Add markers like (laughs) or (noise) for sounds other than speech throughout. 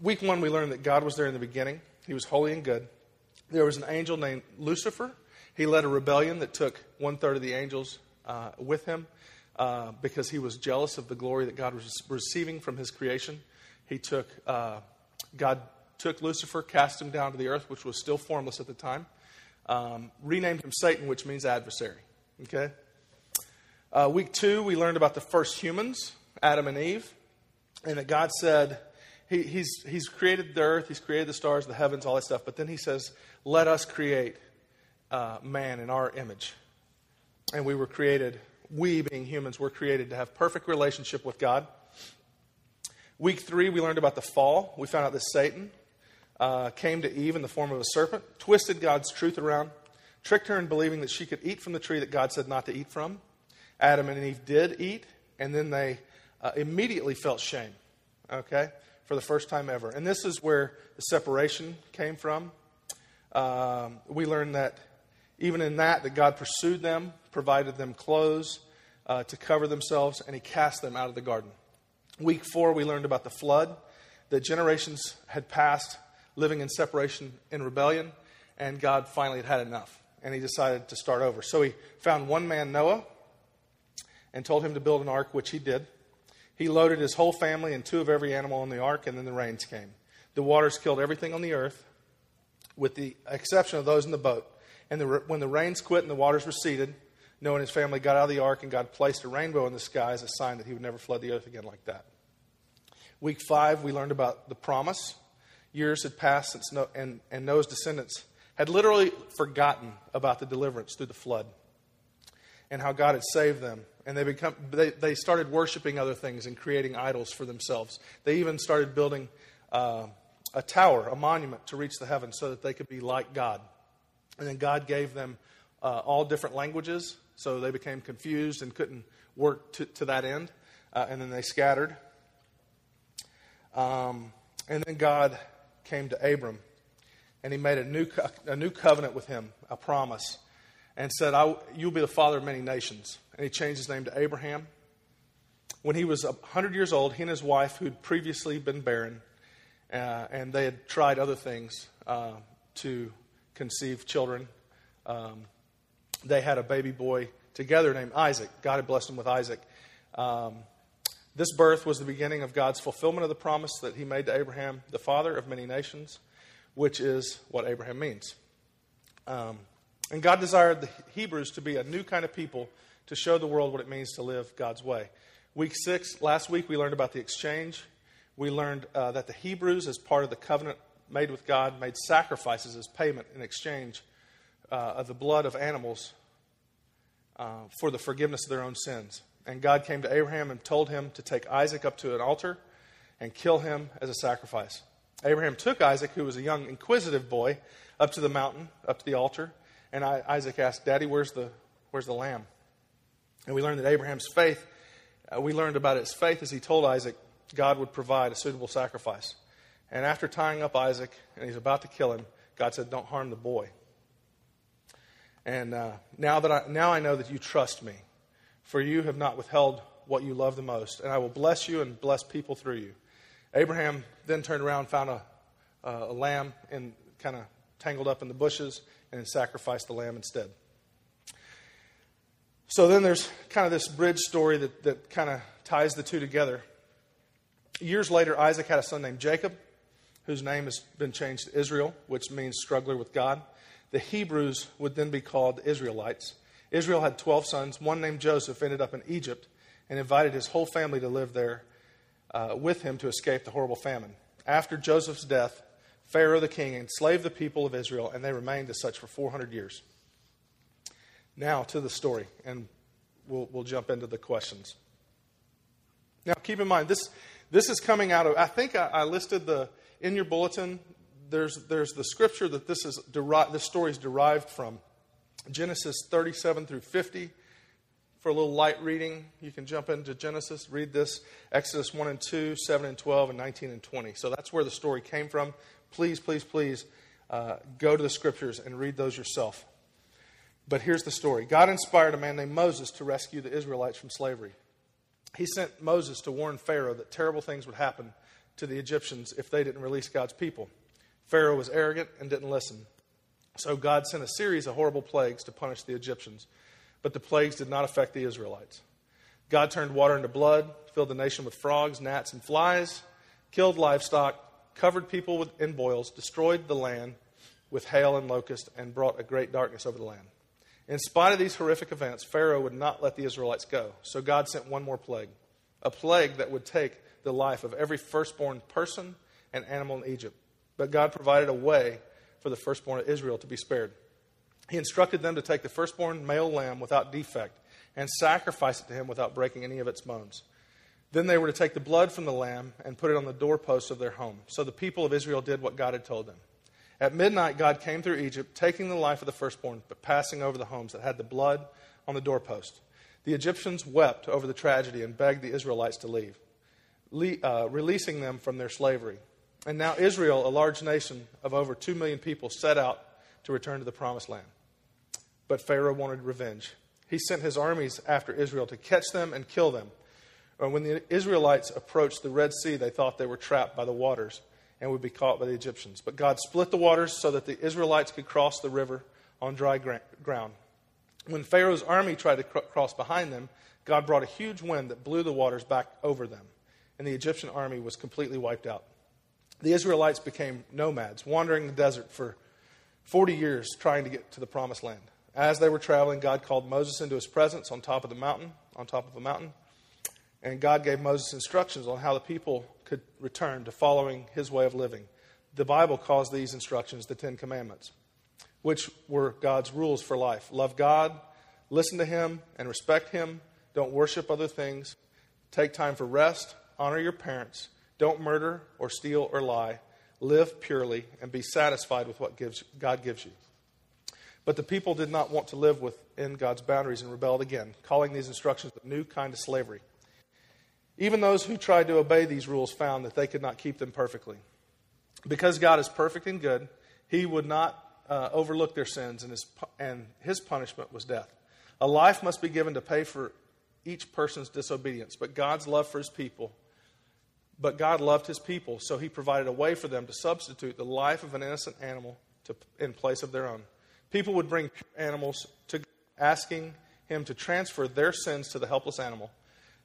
week one, we learned that God was there in the beginning. He was holy and good. There was an angel named Lucifer. He led a rebellion that took one third of the angels uh, with him uh, because he was jealous of the glory that God was receiving from his creation. He took, uh, God took Lucifer, cast him down to the earth, which was still formless at the time, um, renamed him Satan, which means adversary. Okay? Uh, week two, we learned about the first humans, Adam and Eve, and that God said, he, he's, he's created the earth, He's created the stars, the heavens, all that stuff, but then He says, Let us create uh, man in our image. And we were created, we being humans, were created to have perfect relationship with God. Week three, we learned about the fall. We found out that Satan uh, came to Eve in the form of a serpent, twisted God's truth around, tricked her in believing that she could eat from the tree that God said not to eat from. Adam and Eve did eat, and then they uh, immediately felt shame, okay, for the first time ever. And this is where the separation came from. Um, we learned that even in that, that God pursued them, provided them clothes uh, to cover themselves, and He cast them out of the garden. Week four, we learned about the flood, that generations had passed living in separation in rebellion, and God finally had had enough, and He decided to start over. So He found one man, Noah, and told him to build an ark, which he did. He loaded his whole family and two of every animal on the ark, and then the rains came. The waters killed everything on the earth, with the exception of those in the boat. And the, when the rains quit and the waters receded, Noah and his family got out of the ark, and God placed a rainbow in the sky as a sign that he would never flood the earth again like that. Week five, we learned about the promise. Years had passed since Noah, and, and Noah's descendants had literally forgotten about the deliverance through the flood and how God had saved them. And they, become, they, they started worshiping other things and creating idols for themselves. They even started building uh, a tower, a monument to reach the heavens so that they could be like God. And then God gave them uh, all different languages, so they became confused and couldn't work to, to that end. Uh, and then they scattered. Um, and then God came to Abram, and he made a new, co- a new covenant with him, a promise and said, You'll be the father of many nations. And he changed his name to Abraham. When he was 100 years old, he and his wife, who'd previously been barren, uh, and they had tried other things uh, to conceive children, um, they had a baby boy together named Isaac. God had blessed them with Isaac. Um, this birth was the beginning of God's fulfillment of the promise that he made to Abraham, the father of many nations, which is what Abraham means. Um, and God desired the Hebrews to be a new kind of people to show the world what it means to live God's way. Week six, last week we learned about the exchange. We learned uh, that the Hebrews, as part of the covenant made with God, made sacrifices as payment in exchange uh, of the blood of animals uh, for the forgiveness of their own sins. And God came to Abraham and told him to take Isaac up to an altar and kill him as a sacrifice. Abraham took Isaac, who was a young, inquisitive boy, up to the mountain, up to the altar. And I, Isaac asked, Daddy, where's the, where's the lamb? And we learned that Abraham's faith, uh, we learned about his faith as he told Isaac God would provide a suitable sacrifice. And after tying up Isaac and he's about to kill him, God said, Don't harm the boy. And uh, now, that I, now I know that you trust me, for you have not withheld what you love the most, and I will bless you and bless people through you. Abraham then turned around found a, uh, a lamb and kind of tangled up in the bushes and sacrificed the lamb instead. So then there's kind of this bridge story that, that kind of ties the two together. Years later, Isaac had a son named Jacob, whose name has been changed to Israel, which means struggler with God. The Hebrews would then be called Israelites. Israel had 12 sons. One named Joseph ended up in Egypt and invited his whole family to live there uh, with him to escape the horrible famine. After Joseph's death, Pharaoh the king enslaved the people of Israel, and they remained as such for 400 years. Now to the story, and we'll, we'll jump into the questions. Now, keep in mind, this, this is coming out of, I think I, I listed the, in your bulletin, there's, there's the scripture that this, is deri- this story is derived from Genesis 37 through 50. For a little light reading, you can jump into Genesis, read this Exodus 1 and 2, 7 and 12, and 19 and 20. So that's where the story came from please, please, please uh, go to the scriptures and read those yourself. But here's the story God inspired a man named Moses to rescue the Israelites from slavery. He sent Moses to warn Pharaoh that terrible things would happen to the Egyptians if they didn't release God's people. Pharaoh was arrogant and didn't listen. So God sent a series of horrible plagues to punish the Egyptians, but the plagues did not affect the Israelites. God turned water into blood, filled the nation with frogs, gnats, and flies, killed livestock, covered people with, in boils, destroyed the land with hail and locust, and brought a great darkness over the land. In spite of these horrific events, Pharaoh would not let the Israelites go. So God sent one more plague, a plague that would take the life of every firstborn person and animal in Egypt. But God provided a way for the firstborn of Israel to be spared. He instructed them to take the firstborn male lamb without defect and sacrifice it to him without breaking any of its bones. Then they were to take the blood from the lamb and put it on the doorposts of their home. So the people of Israel did what God had told them. At midnight, God came through Egypt, taking the life of the firstborn, but passing over the homes that had the blood on the doorpost. The Egyptians wept over the tragedy and begged the Israelites to leave, uh, releasing them from their slavery. And now Israel, a large nation of over 2 million people, set out to return to the promised land. But Pharaoh wanted revenge. He sent his armies after Israel to catch them and kill them. And when the Israelites approached the Red Sea, they thought they were trapped by the waters and would be caught by the Egyptians. But God split the waters so that the Israelites could cross the river on dry ground. When Pharaoh's army tried to cross behind them, God brought a huge wind that blew the waters back over them, and the Egyptian army was completely wiped out. The Israelites became nomads, wandering the desert for 40 years trying to get to the promised land. As they were traveling, God called Moses into his presence on top of the mountain, on top of a mountain. And God gave Moses instructions on how the people could return to following his way of living. The Bible calls these instructions the Ten Commandments, which were God's rules for life. Love God, listen to him, and respect him. Don't worship other things. Take time for rest. Honor your parents. Don't murder or steal or lie. Live purely and be satisfied with what gives, God gives you. But the people did not want to live within God's boundaries and rebelled again, calling these instructions a new kind of slavery. Even those who tried to obey these rules found that they could not keep them perfectly. Because God is perfect and good, He would not uh, overlook their sins, and his, and his punishment was death. A life must be given to pay for each person's disobedience, but God's love for His people. But God loved His people, so He provided a way for them to substitute the life of an innocent animal to, in place of their own. People would bring animals to asking Him to transfer their sins to the helpless animal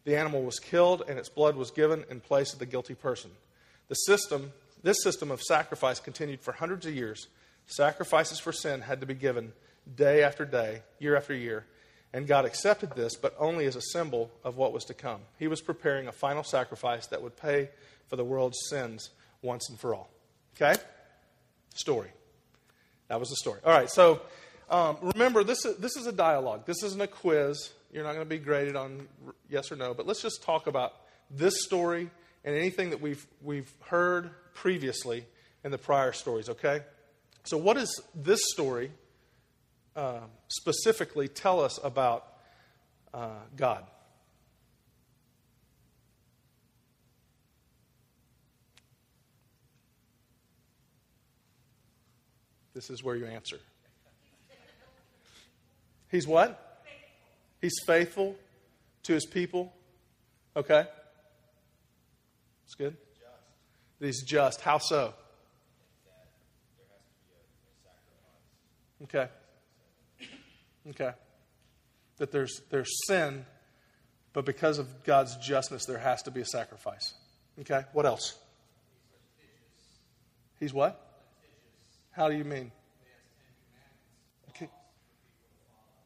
the animal was killed and its blood was given in place of the guilty person. The system, this system of sacrifice continued for hundreds of years. Sacrifices for sin had to be given day after day, year after year. And God accepted this, but only as a symbol of what was to come. He was preparing a final sacrifice that would pay for the world's sins once and for all. Okay? Story. That was the story. All right, so um, remember, this is, this is a dialogue. This isn't a quiz. You're not going to be graded on yes or no, but let's just talk about this story and anything that we've, we've heard previously in the prior stories, okay? So, what does this story uh, specifically tell us about uh, God? This is where you answer. He's what? He's faithful to his people. Okay? That's good. He's just. How so? Okay. Okay. That there's there's sin, but because of God's justness, there has to be a sacrifice. Okay. What else? He's what? How do you mean? Okay.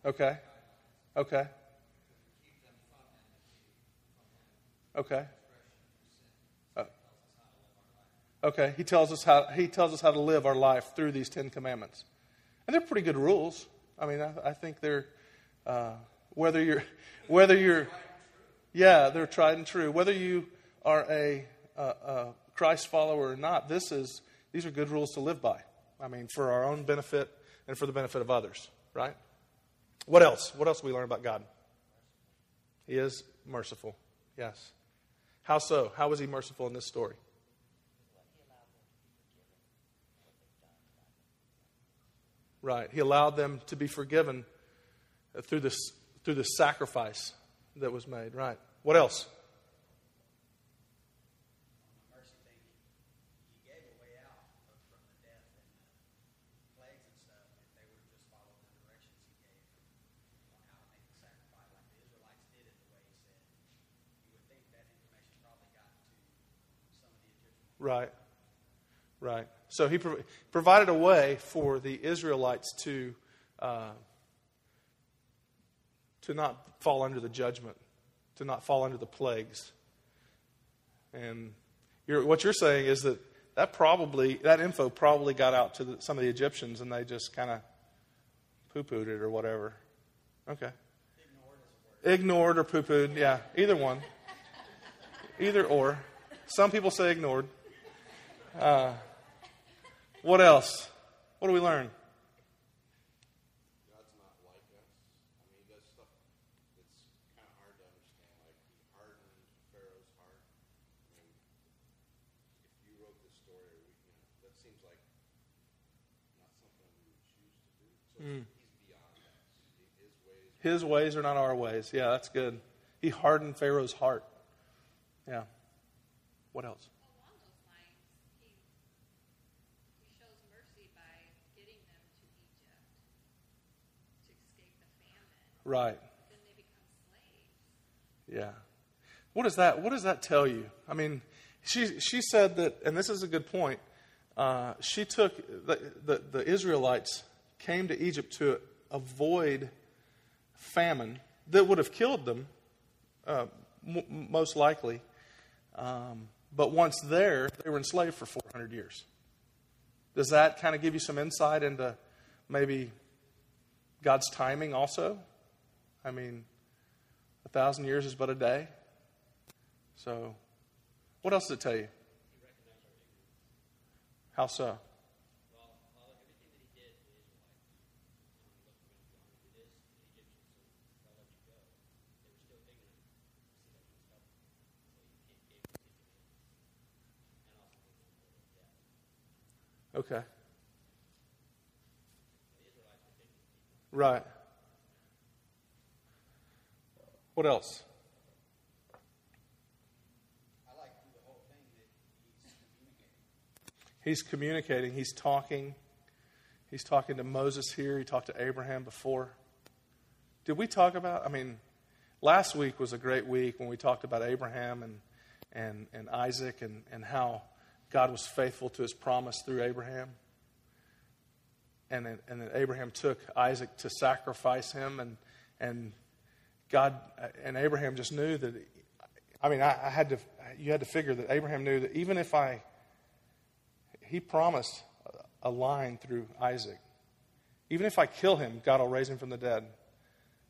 Okay. Okay. Okay. Uh, okay. He tells us how he tells us how to live our life through these Ten Commandments, and they're pretty good rules. I mean, I, I think they're uh, whether you're whether you're yeah, they're tried and true. Whether you are a, a, a Christ follower or not, this is these are good rules to live by. I mean, for our own benefit and for the benefit of others, right? What else? What else do we learn about God? He is merciful. Yes. How so? How was he merciful in this story? Right. He allowed them to be forgiven through this through the sacrifice that was made. Right. What else? Right. Right. So he prov- provided a way for the Israelites to uh, to not fall under the judgment, to not fall under the plagues. And you're, what you're saying is that that probably that info probably got out to the, some of the Egyptians, and they just kind of poo-pooed it or whatever. Okay. Ignored or poo-pooed, yeah, either one. Either or. Some people say ignored. Uh, what else? What do we learn? God's not like us. I mean, he does stuff that's kind of hard to understand. Like he hardened Pharaoh's heart. I mean, if you wrote this story, you know, that seems like not something we would choose to do. So he's beyond us. His ways. His ways are not our ways. Yeah, that's good. He hardened Pharaoh's heart. Yeah. What else? Along those lines, he, he shows mercy by getting them to Egypt to escape the famine. Right. Then they become slaves. Yeah. What does that What does that tell you? I mean, she she said that, and this is a good point. Uh, she took the, the the Israelites came to Egypt to avoid famine that would have killed them, uh, m- most likely. Um, but once there, they were enslaved for 400 years. Does that kind of give you some insight into maybe God's timing also? I mean, a thousand years is but a day. So, what else does it tell you? How so? Okay. Right. What else? Like through the whole thing that he's communicating. He's communicating, he's talking. He's talking to Moses here, he talked to Abraham before. Did we talk about I mean, last week was a great week when we talked about Abraham and and, and Isaac and, and how God was faithful to his promise through Abraham. And then, and then Abraham took Isaac to sacrifice him and and God and Abraham just knew that I mean I, I had to you had to figure that Abraham knew that even if I he promised a line through Isaac. Even if I kill him, God will raise him from the dead.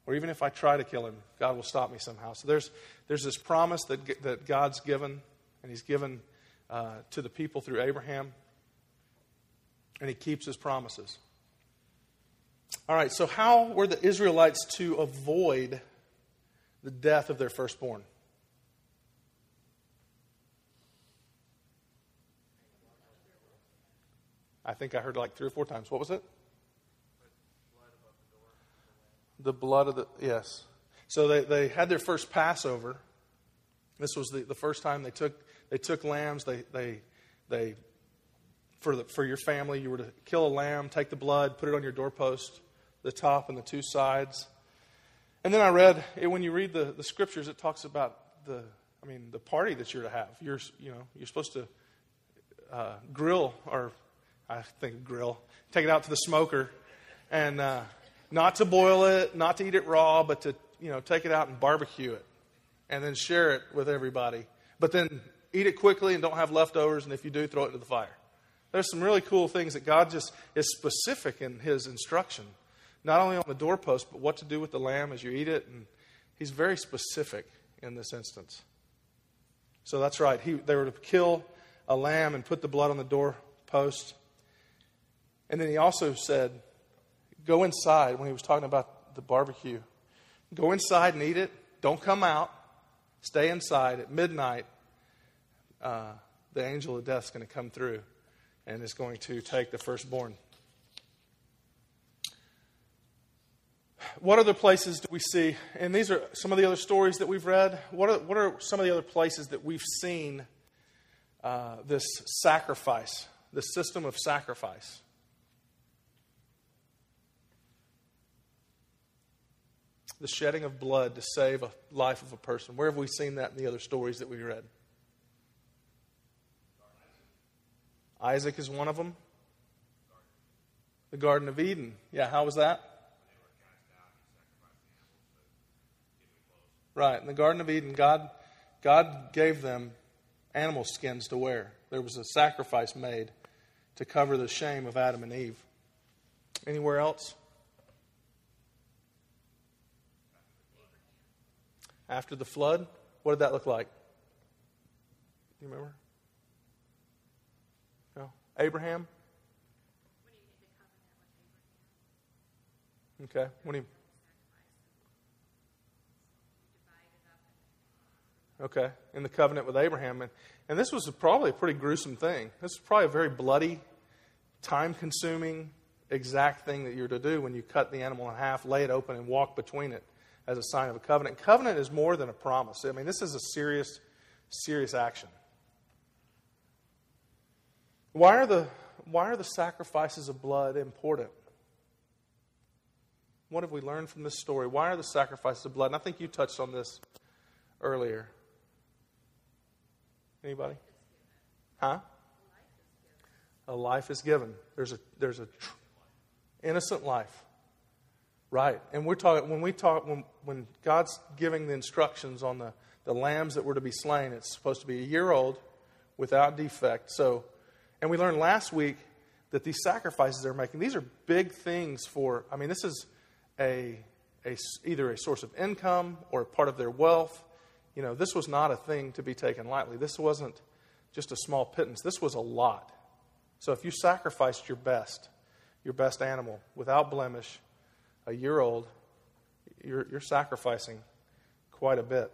Or even if I try to kill him, God will stop me somehow. So there's, there's this promise that, that God's given, and He's given uh, to the people through Abraham, and He keeps His promises. All right, so how were the Israelites to avoid the death of their firstborn? I think I heard like three or four times. What was it? The blood of the, yes. So they, they had their first Passover. This was the, the first time they took, they took lambs. They, they, they for, the, for your family, you were to kill a lamb, take the blood, put it on your doorpost, the top and the two sides. And then I read, when you read the, the scriptures, it talks about the, I mean, the party that you're to have. You're, you know, you're supposed to uh, grill, or I think grill, take it out to the smoker, and uh, not to boil it, not to eat it raw, but to, you know, take it out and barbecue it, and then share it with everybody. But then eat it quickly and don't have leftovers, and if you do, throw it into the fire. There's some really cool things that God just is specific in His instruction, not only on the doorpost, but what to do with the lamb as you eat it. And He's very specific in this instance. So that's right. He, they were to kill a lamb and put the blood on the doorpost. And then He also said, go inside when He was talking about the barbecue. Go inside and eat it. Don't come out. Stay inside at midnight. Uh, the angel of death is going to come through and is going to take the firstborn. What other places do we see? And these are some of the other stories that we've read. What are, what are some of the other places that we've seen uh, this sacrifice, this system of sacrifice? The shedding of blood to save a life of a person. Where have we seen that in the other stories that we read? Isaac is one of them. The Garden of Eden. Yeah, how was that? Right. In the Garden of Eden, God, God gave them animal skins to wear. There was a sacrifice made to cover the shame of Adam and Eve. Anywhere else? After the flood, what did that look like? Do you remember? No? Abraham? When he made the covenant Okay. When he, he divided up and okay. In the covenant with Abraham. And, and this was probably a pretty gruesome thing. This is probably a very bloody, time consuming, exact thing that you're to do when you cut the animal in half, lay it open, and walk between it as a sign of a covenant. Covenant is more than a promise. I mean, this is a serious, serious action. Why are the, why are the sacrifices of blood important? What have we learned from this story? Why are the sacrifices of blood? And I think you touched on this earlier. Anybody? Huh? A life is given. There's a there's a tr- innocent life. Right. And we're talking when we talk when when God's giving the instructions on the, the lambs that were to be slain, it's supposed to be a year old without defect. So and we learned last week that these sacrifices they're making, these are big things for I mean, this is a a, either a source of income or a part of their wealth. You know, this was not a thing to be taken lightly. This wasn't just a small pittance. This was a lot. So if you sacrificed your best, your best animal without blemish, a year old, you're, you're sacrificing quite a bit.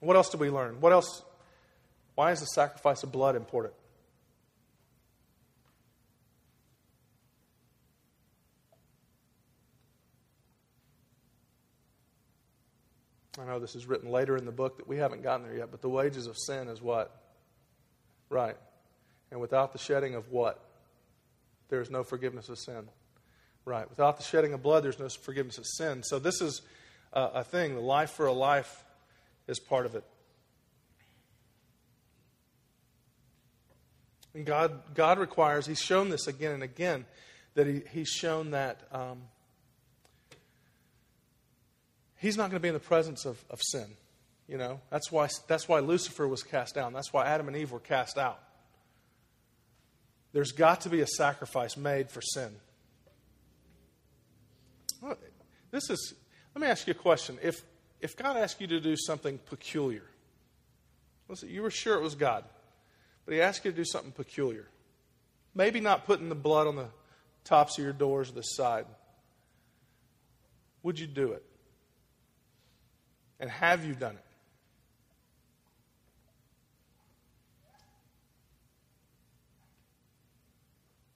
What else did we learn? What else? Why is the sacrifice of blood important? I know this is written later in the book that we haven't gotten there yet, but the wages of sin is what? Right. And without the shedding of what? There is no forgiveness of sin. Right. Without the shedding of blood, there's no forgiveness of sin. So this is a, a thing. The life for a life is part of it. And God, God requires, He's shown this again and again, that he, He's shown that um, He's not going to be in the presence of, of sin. You know, that's why, that's why Lucifer was cast down. That's why Adam and Eve were cast out. There's got to be a sacrifice made for sin. This is, let me ask you a question. If, if God asked you to do something peculiar, listen, you were sure it was God, but He asked you to do something peculiar. Maybe not putting the blood on the tops of your doors or the side. Would you do it? And have you done it?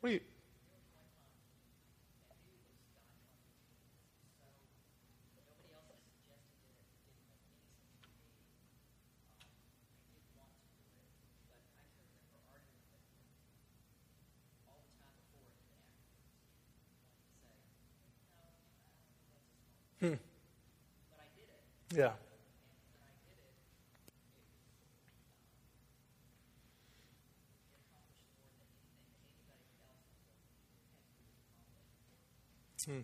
What do hmm. you, yeah. Hmm.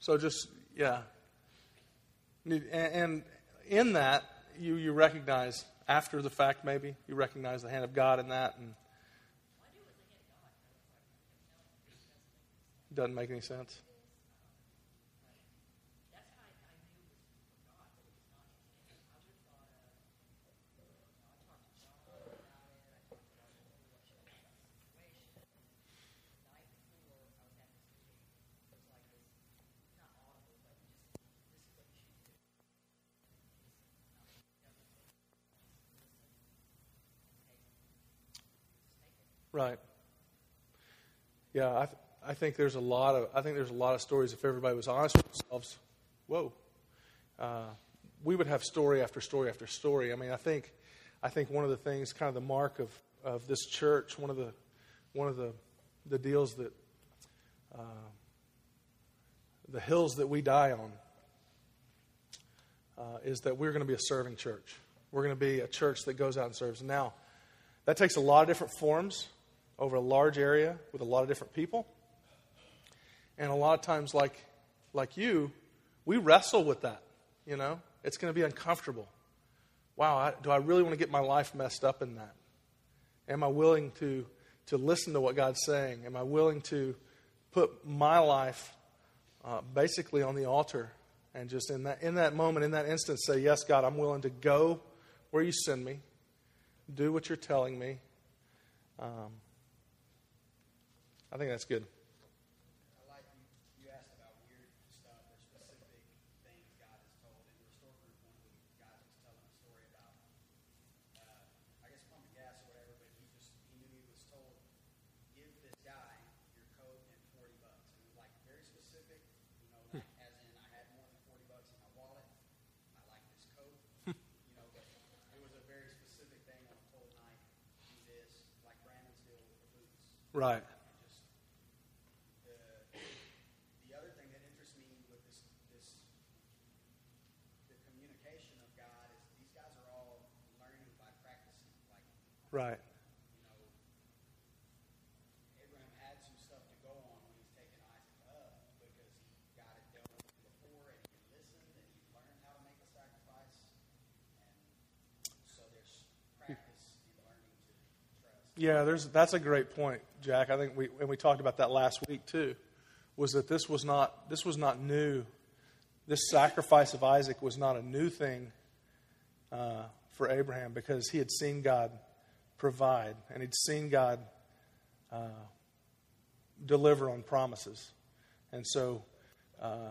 So just yeah, and, and in that you you recognize after the fact maybe you recognize the hand of God in that and doesn't make any sense. Right. Yeah, I, th- I think there's a lot of I think there's a lot of stories. If everybody was honest with themselves, whoa, uh, we would have story after story after story. I mean, I think I think one of the things, kind of the mark of, of this church, one of the one of the the deals that uh, the hills that we die on uh, is that we're going to be a serving church. We're going to be a church that goes out and serves. Now, that takes a lot of different forms over a large area with a lot of different people. And a lot of times, like, like you, we wrestle with that. You know, it's going to be uncomfortable. Wow, I, do I really want to get my life messed up in that? Am I willing to, to listen to what God's saying? Am I willing to put my life uh, basically on the altar and just in that, in that moment, in that instant, say, Yes, God, I'm willing to go where you send me, do what you're telling me. Um, I think that's good. I like you, you asked about weird stuff or specific things God has told. In the restore group, one of the guys was telling a story about, uh, I guess pumping gas or whatever, but he just he knew he was told, give this guy your coat and forty bucks. And it was like very specific, you know, like, as in I had more than forty bucks in my wallet. I like this coat, (laughs) you know, but it was a very specific thing on a cold night. Do this, like Brandon's deal with the boots Right. and just the the other thing that interests me with this this the communication of God is these guys are all learning by practicing. Like Right. you know, Abraham had some stuff to go on when he's taking Isaac up because he got it done before and he listened and he learned how to make a sacrifice. And so there's practice in learning to trust. Yeah, there's, that's a great point, Jack. I think we, and we talked about that last week too, was that this was not, this was not new. This sacrifice of Isaac was not a new thing uh, for Abraham because he had seen God provide and he'd seen God uh, deliver on promises. And so uh,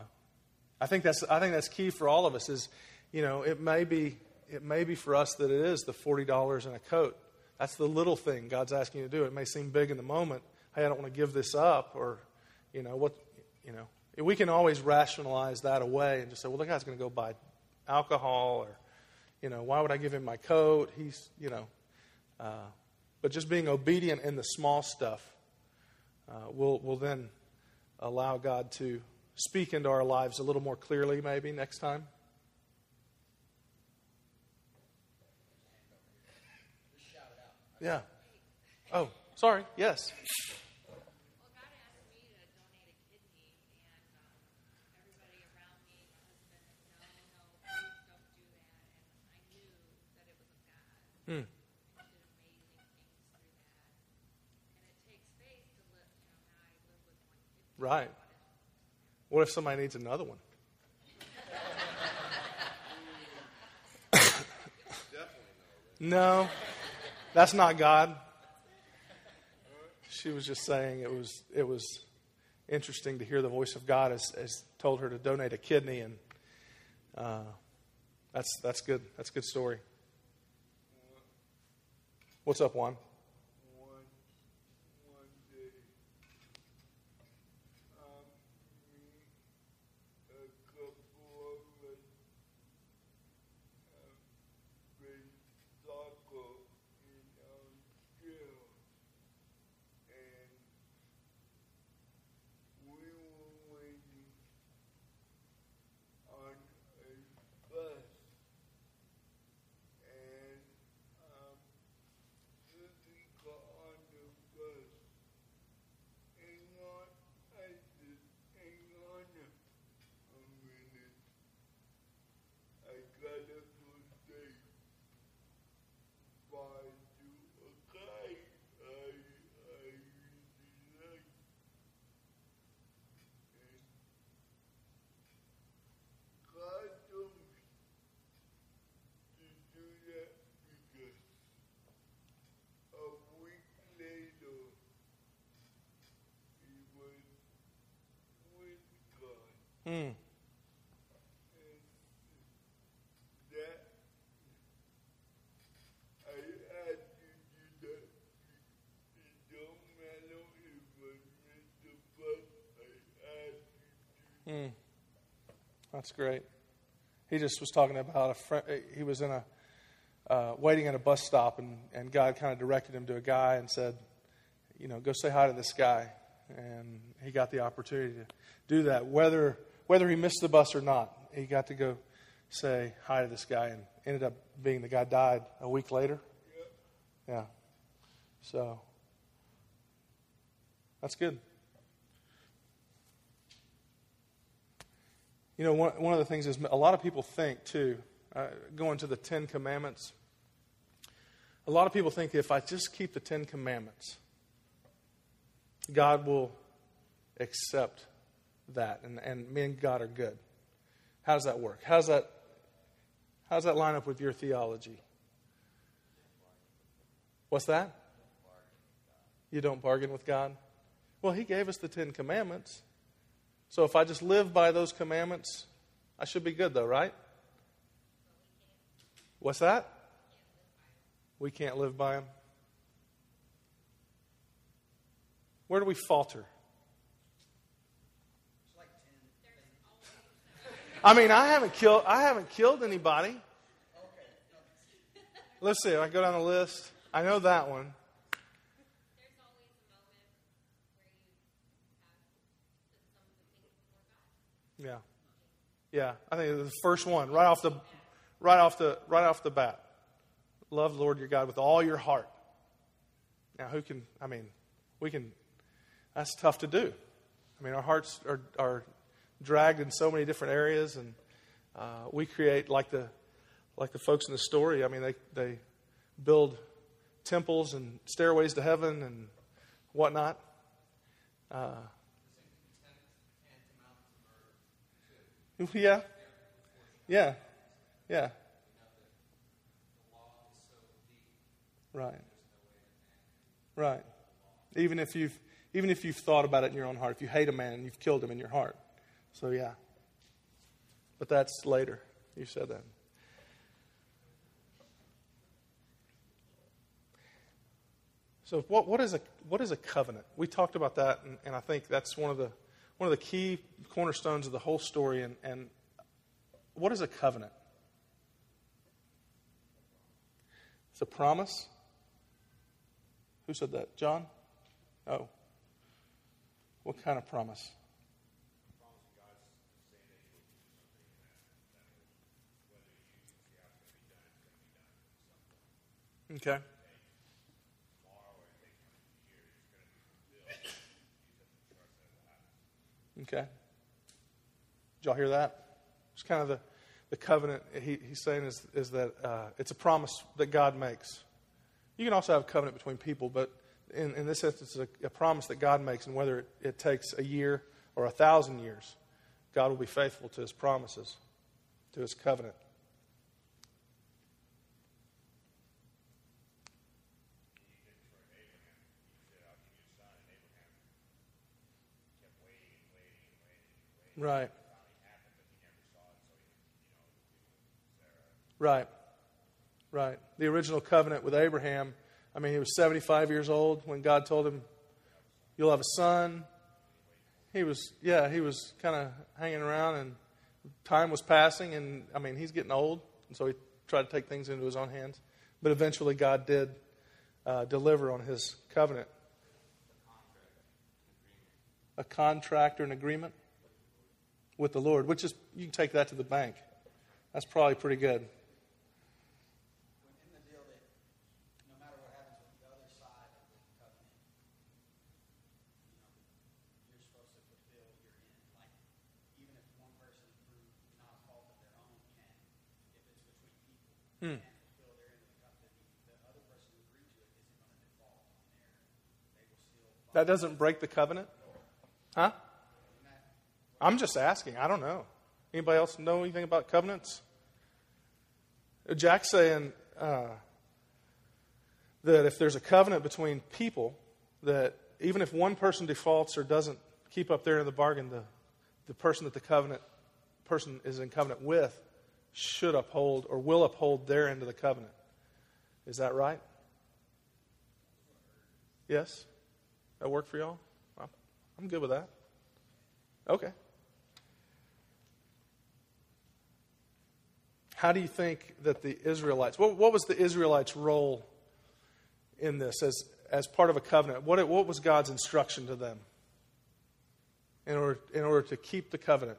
I think that's I think that's key for all of us is, you know, it may be it may be for us that it is the forty dollars in a coat. That's the little thing God's asking you to do. It may seem big in the moment. Hey, I don't want to give this up, or you know what, you know. We can always rationalize that away and just say, well, the guy's going to go buy alcohol, or you know, why would I give him my coat? He's, you know, uh, but just being obedient in the small stuff uh, will will then allow God to speak into our lives a little more clearly, maybe next time. Yeah. Oh, sorry. Yes. Well, Right. What if somebody needs another one? (coughs) No, that's not God. She was just saying it was it was interesting to hear the voice of God as, as told her to donate a kidney, and uh, that's that's good. That's a good story. What's up, Juan? one one day um me a couple of us um played soccer in our jail and we were waiting on a bus and um Susie got on the bus. Hang on, I said, hang on a minute. I gotta go say bye to a guy I, I really like. And God told me to do that because a week later, he was with God. Hmm. And that, I had to do that. It don't matter if I miss the bus, I had to do Hmm. That's great. He just was talking about a friend. He was in a uh, waiting at a bus stop, and, and God kind of directed him to a guy and said, you know, go say hi to this guy. And he got the opportunity to do that, whether whether he missed the bus or not. He got to go say hi to this guy and ended up being the guy died a week later. Yeah. So that's good. You know, one, one of the things is a lot of people think, too, uh, going to the Ten Commandments, a lot of people think if I just keep the Ten Commandments, God will accept that and, and me and God are good. How does that work? How's that, how does that line up with your theology? What's that? You don't bargain with God? Well, He gave us the Ten Commandments. So if I just live by those commandments, I should be good, though, right? What's that? We can't live by them. Where do we falter? It's like ten. I mean, I haven't killed. I haven't killed anybody. Let's see. I go down the list. I know that one. Yeah, yeah. I think the first one, right off the, right off the, right off the bat. Love the Lord your God with all your heart. Now, who can? I mean, we can. That's tough to do. I mean, our hearts are are dragged in so many different areas, and uh, we create like the like the folks in the story. I mean, they they build temples and stairways to heaven and whatnot. Uh, (laughs) yeah, yeah, yeah. Right. Right. Even if you've even if you've thought about it in your own heart, if you hate a man, and you've killed him in your heart. So yeah. But that's later. You said that. So what, what is a what is a covenant? We talked about that, and, and I think that's one of the one of the key cornerstones of the whole story. And, and what is a covenant? It's a promise. Who said that? John? Oh. What kind of promise? Okay. Okay. Did y'all hear that? It's kind of the, the covenant he, he's saying is, is that uh, it's a promise that God makes. You can also have a covenant between people, but in, in this instance, it's a, a promise that God makes, and whether it, it takes a year or a thousand years, God will be faithful to his promises, to his covenant. Right. Right. Right. The original covenant with Abraham, I mean, he was 75 years old when God told him, You'll have a son. He was, yeah, he was kind of hanging around, and time was passing, and I mean, he's getting old, and so he tried to take things into his own hands. But eventually, God did uh, deliver on his covenant. A contract or an agreement with the Lord, which is, you can take that to the bank. That's probably pretty good. In the deal that no matter what happens with the other side of the covenant, you know, you're supposed to fulfill your end. Like, even if one person through not fault of their own can, if it's between people, Hmm. can't fulfill their end of the covenant, the, the other person who agreed to it isn't going to default on their, they will still That doesn't break the covenant? Huh? I'm just asking. I don't know. Anybody else know anything about covenants? Jack's saying uh, that if there's a covenant between people, that even if one person defaults or doesn't keep up their end of the bargain, the, the person that the covenant person is in covenant with should uphold or will uphold their end of the covenant. Is that right? Yes? That work for y'all? I'm- I'm good with that. Okay. How do you think that the Israelites, what, what was the Israelites' role in this as, as part of a covenant? What, what was God's instruction to them in order, in order to keep the covenant?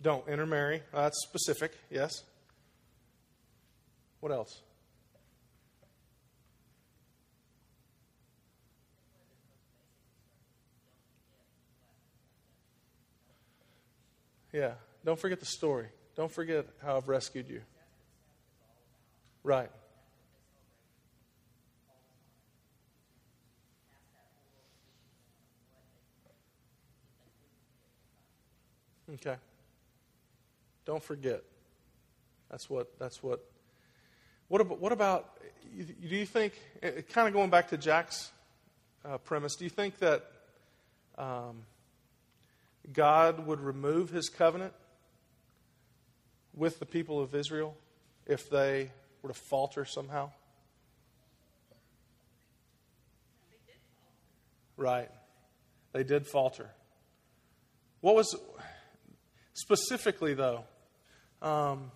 Don't intermarry. That's specific, yes. What else? Yeah. Don't forget the story. Don't forget how I've rescued you. Right. Okay. Don't forget. That's what. That's what. What about? What about? Do you think? Kind of going back to Jack's uh, premise. Do you think that um, God would remove His covenant with the people of Israel if they were to falter somehow? Right. They did falter. What was specifically though? Um,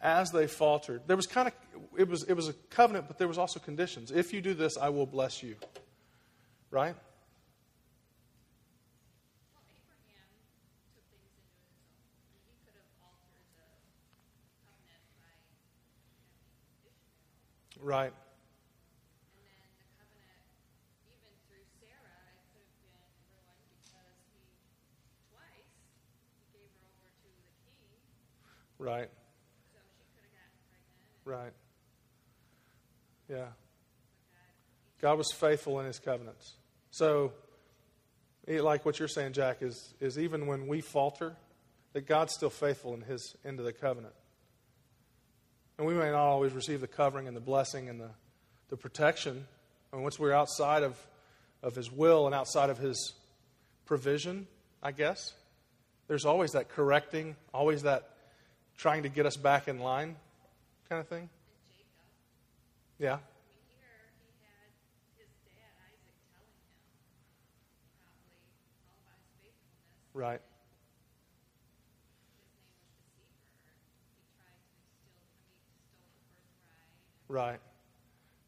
as they faltered, there was kind of it was it was a covenant, but there was also conditions. If you do this, I will bless you. Right? Well, Abraham took things into his own. I mean, he could have altered the covenant by having Ishmael. Right. And then the covenant, even through Sarah, it could have been ruined because he, twice, he gave her over to the king, Right. so Right. Yeah. God, was faithful in his covenants. So, like what you're saying, Jack, is, is even when we falter, that God's still faithful in his end of the covenant. And we may not always receive the covering and the blessing and the, the protection. And once we're outside of, of his will and outside of his provision, I guess, there's always that correcting, always that trying to get us back in line kind of thing. Yeah. I mean, here he had his dad Isaac telling him probably all about his faithfulness. Right. His name was deceiver. He tried to steal. I mean, he stole the birthright. Right.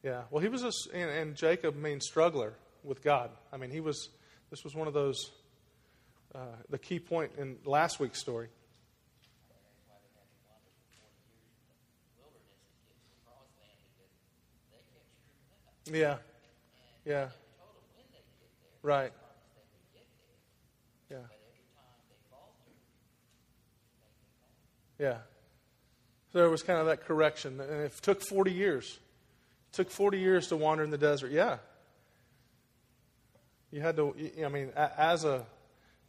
Yeah. Well, he was a, and, and Jacob means struggler with God. I mean, he was, this was one of those, uh, the key point in last week's story. Yeah. Yeah. Right. Yeah. Yeah. There was kind of that correction. And it took 40 years. It took 40 years to wander in the desert. Yeah. You had to, I mean, as a,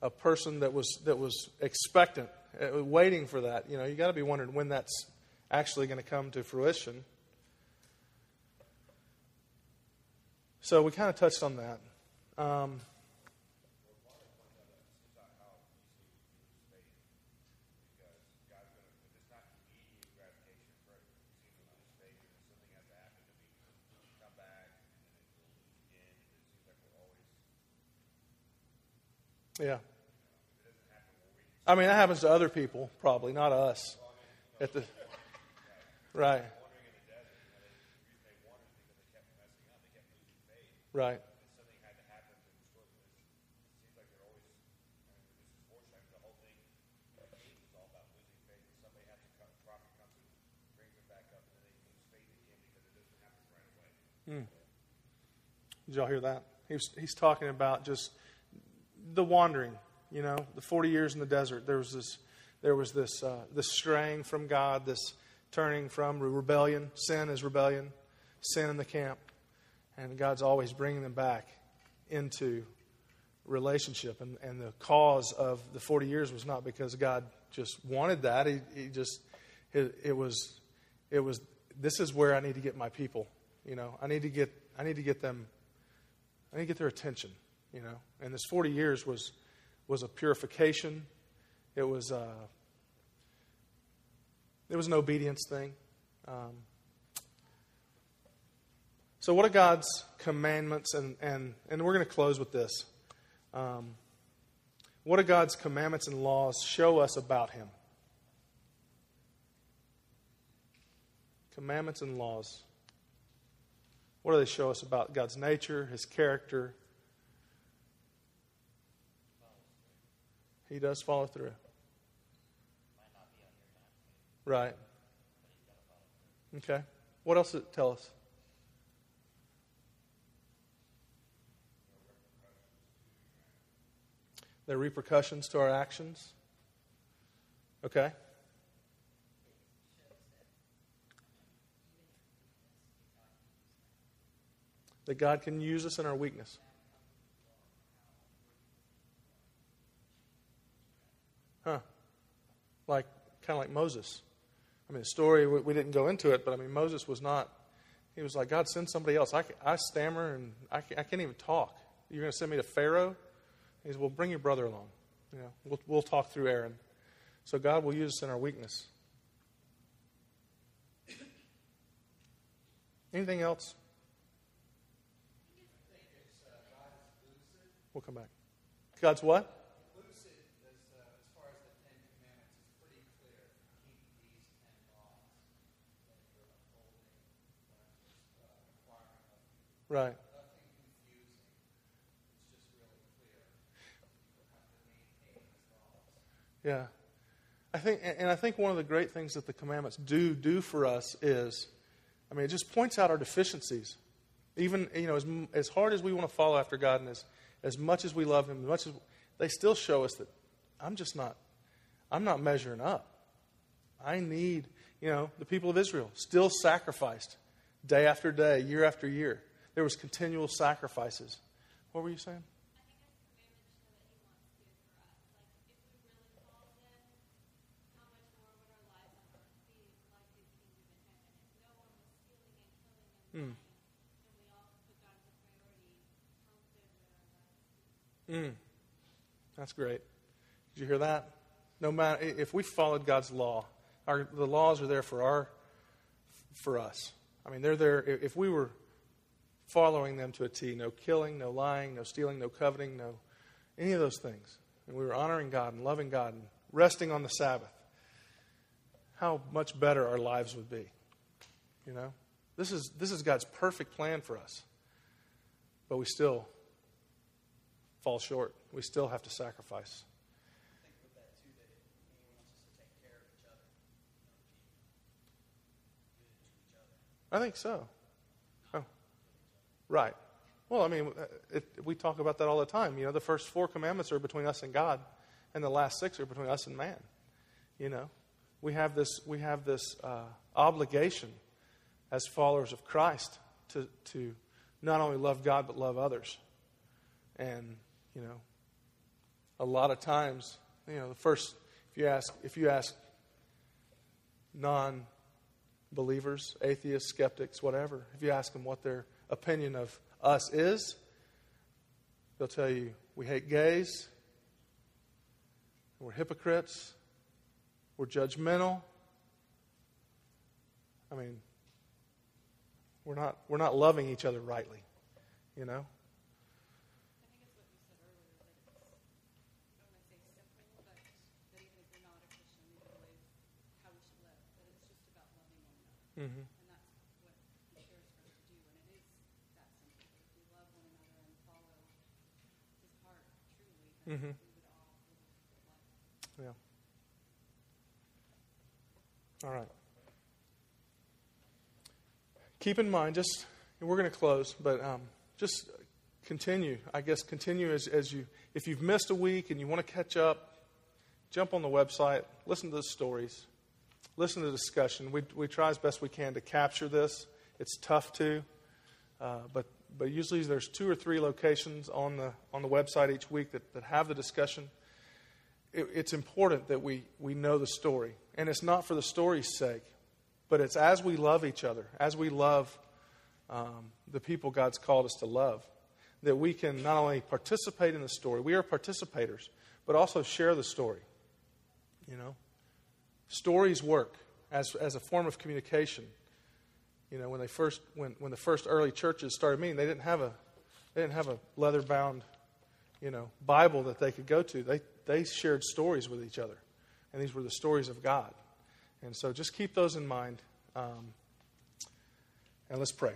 a person that was, that was expectant, uh, waiting for that, you know, you got to be wondering when that's actually going to come to fruition. So we kind of touched on that. Um, yeah. I mean, that happens to other people, probably, not us. At the, right. Right. Hmm. Did y'all hear that? He's, he's talking about just the wandering, you know, the 40 years in the desert. There was this, there was this, uh, this straying from God, this turning from rebellion. Sin is rebellion, sin in the camp. And God's always bringing them back into relationship. And, and the cause of the 40 years was not because God just wanted that. He, he just, it, it was, it was, this is where I need to get my people. You know, I need to get, I need to get them, I need to get their attention. You know, and this 40 years was, was a purification. It was, uh, it was an obedience thing. Um, so, what are God's commandments? And, and, and we're going to close with this. Um, what do God's commandments and laws show us about Him? Commandments and laws. What do they show us about God's nature, His character? He does follow through. Right. Okay. What else does it tell us? There are repercussions to our actions. Okay. That God can use us in our weakness. Huh. Like, kind of like Moses. I mean, the story, we, we didn't go into it, but I mean, Moses was not, he was like, God, send somebody else. I, I stammer and I, I can't even talk. You're going to send me to Pharaoh? He said, Well, bring your brother along. You know, we'll, we'll talk through Aaron. So God will use us in our weakness. Anything else? We'll come back. God's what? Lucid, as, uh, as far as the Ten Commandments, is pretty clear. Keep these ten laws that you're upholding, what I'm uh, requiring of you. Right. Nothing confusing. It's just really clear. People have to maintain these laws. Yeah. I think, and I think one of the great things that the commandments do do for us is, I mean, it just points out our deficiencies. Even, you know, as, as hard as we want to follow after God and as, as much as we love Him, as much as they still show us that I'm just not, I'm not measuring up. I need, you know, the people of Israel still sacrificed day after day, year after year. There was continual sacrifices. What were you saying? Mm. That's great. Did you hear that? No matter if we followed God's law, our, the laws are there for our for us. I mean, they're there. If we were following them to a T, no killing, no lying, no stealing, no coveting, no any of those things, and we were honoring God and loving God and resting on the Sabbath, how much better our lives would be. You know, this is this is God's perfect plan for us, but we still fall short. We still have to sacrifice. I think so. Right. Well, I mean, it, we talk about that all the time. You know, the first four commandments are between us and God, and the last six are between us and man. You know, we have this we have this uh, obligation as followers of Christ to to not only love God but love others. And you know, a lot of times, you know, the first if you ask if you ask non believers, atheists, skeptics, whatever, if you ask them what their opinion of us is, they'll tell you we hate gays, we're hypocrites, we're judgmental. I mean, we're not, we're not loving each other rightly, you know? I life. Yeah. All right. Keep in mind, just we're going to close, but um, just continue. I guess continue as, as you. If you've missed a week and you want to catch up, jump on the website, listen to the stories, listen to the discussion. We we try as best we can to capture this. It's tough to, uh, but but usually there's two or three locations on the on the website each week that, that have the discussion it, it's important that we, we know the story. And it's not for the story's sake, but it's as we love each other, as we love um, the people God's called us to love, that we can not only participate in the story, we are participators, but also share the story. You know? Stories work as, as a form of communication. You know, when they first when, when the first early churches started meeting, they didn't have a they didn't have a leather bound, you know, Bible that they could go to. They they shared stories with each other. And these were the stories of God. And so just keep those in mind. Um, and let's pray.